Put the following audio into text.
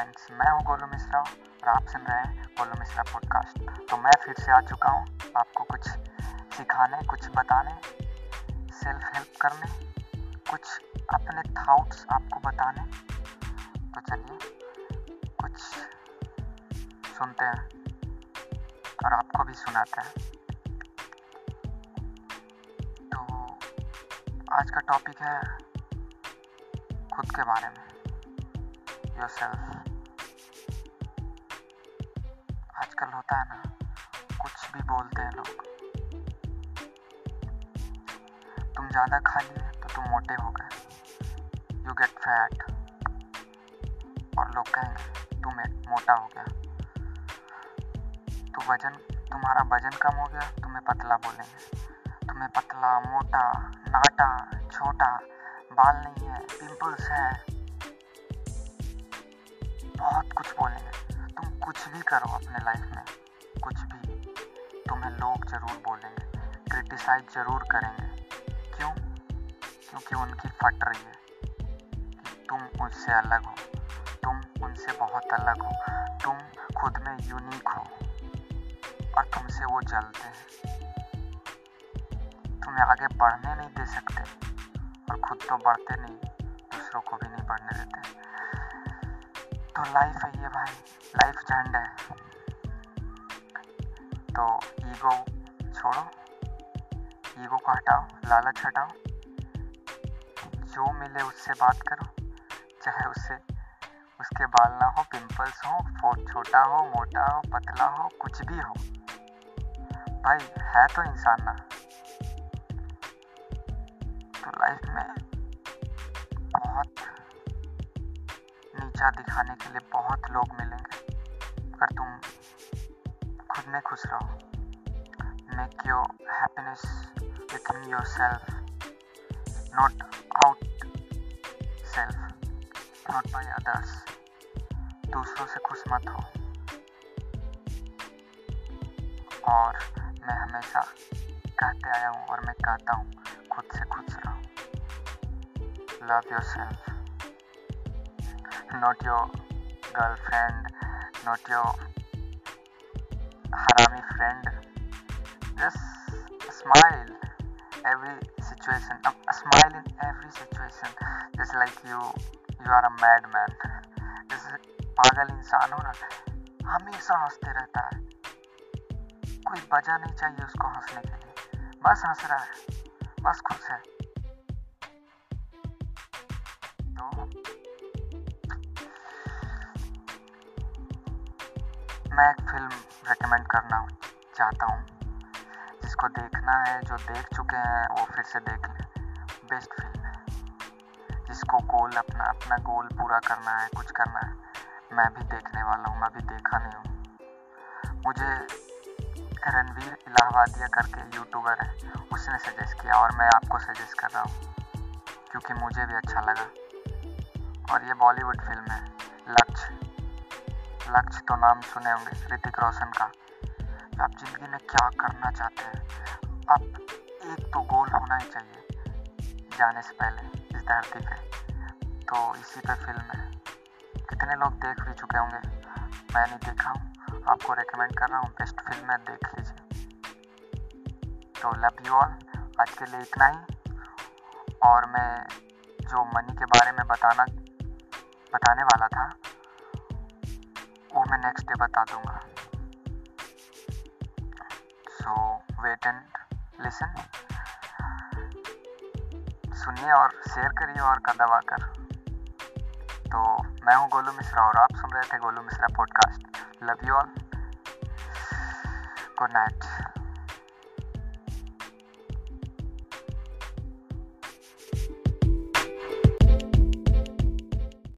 Friends, मैं हूँ गोलू मिश्रा और आप सुन रहे हैं गोलू मिश्रा पॉडकास्ट तो मैं फिर से आ चुका हूँ आपको कुछ सिखाने, कुछ बताने सेल्फ हेल्प करने, कुछ अपने थाउट्स आपको बताने। तो चलिए, कुछ सुनते हैं और आपको भी सुनाते हैं। तो आज का टॉपिक है खुद के बारे में, yourself आजकल होता है ना, कुछ भी बोलते हैं लोग। तुम ज़्यादा खा लिए तो तुम मोटे हो गए। यू गेट फैट और लोग कहेंगे, तुम मोटा हो गया। तो वज़न, तुम्हारा वज़न कम हो गया, तुम्हें पतला बोलेंगे। तुम्हें पतला, मोटा, नाटा, छोटा, बाल नहीं है पिंपल्स हैं। बहुत कुछ बोलेंगे। कुछ भी करो अपने लाइफ में, कुछ भी। तुम्हें लोग ज़रूर बोलेंगे क्रिटिसाइज ज़रूर करेंगे। क्यों? क्योंकि उनकी फट रही है कि तुम उनसे अलग हो, तुम उनसे बहुत अलग हो, तुम खुद में यूनिक हो और तुमसे वो जलते हैं। तुम्हें आगे बढ़ने नहीं दे सकते और खुद तो बढ़ते नहीं, दूसरों को भी नहीं बढ़ने देते। तो लाइफ है ये भाई लाइफ झंड है। तो ईगो छोड़ो ईगो को हटाओ, लालच हटाओ। जो मिले उससे बात करो, चाहे उससे उसके बाल ना हो पिंपल्स हो फोट छोटा हो, मोटा हो, पतला हो, कुछ भी हो। भाई, है तो इंसान ना। तो लाइफ में बहुत नीचा दिखाने के लिए बहुत लोग मिलेंगे। अगर तुम खुद में खुश रहो make your happiness within yourself not out self not by others दूसरों से खुश मत हो। और मैं हमेशा कहते आया हूँ और मैं कहता हूँ, खुद से खुश रहो। Love yourself not your girlfriend, not your harami friend. Just smile every situation. A smile in every situation. Just like you, you are a madman. जैसे पागल इंसान हो ना हमेशा हँसते रहता है कोई वजह नहीं चाहिए उसको हंसने के लिए बस हंस रहा है बस खुश है मैं एक फ़िल्म रेकमेंड करना चाहता हूँ, जिसको देखना है, जो देख चुके हैं, वो फिर से देख लें। बेस्ट फ़िल्म है। जिसको गोल अपना अपना गोल पूरा करना है, कुछ करना है। मैं भी देखने वाला हूँ, मैं भी देखा नहीं हूँ। मुझे रणवीर इलाहाबादिया करके यूट्यूबर है, उसने सजेस्ट किया और मैं आपको सजेस्ट कर रहा हूँ, क्योंकि मुझे भी अच्छा लगा। और ये बॉलीवुड फ़िल्म है, लक्ष्य। लक्ष्य तो नाम सुने होंगे ऋतिक रोशन का। आप ज़िंदगी में क्या करना चाहते हैं? आप एक तो गोल होना ही चाहिए, जाने से पहले इस धरती पे। तो इसी पे फ़िल्म है। कितने लोग देख भी चुके होंगे? मैं नहीं देखा हूँ। आपको रेकमेंड कर रहा हूँ बेस्ट फ़िल्म है, देख लीजिए। तो लव यू ऑल आज के लिए इतना ही। और मैं जो मनी के बारे में बताना, बताने वाला था वो मैं नेक्स्ट डे बता दूँगा। सो वेट एंड लिसन सुनिए और शेयर करिए और का दबा कर। तो मैं हूँ गोलू मिश्रा और आप सुन रहे थे Golu Mishra podcast love you all good night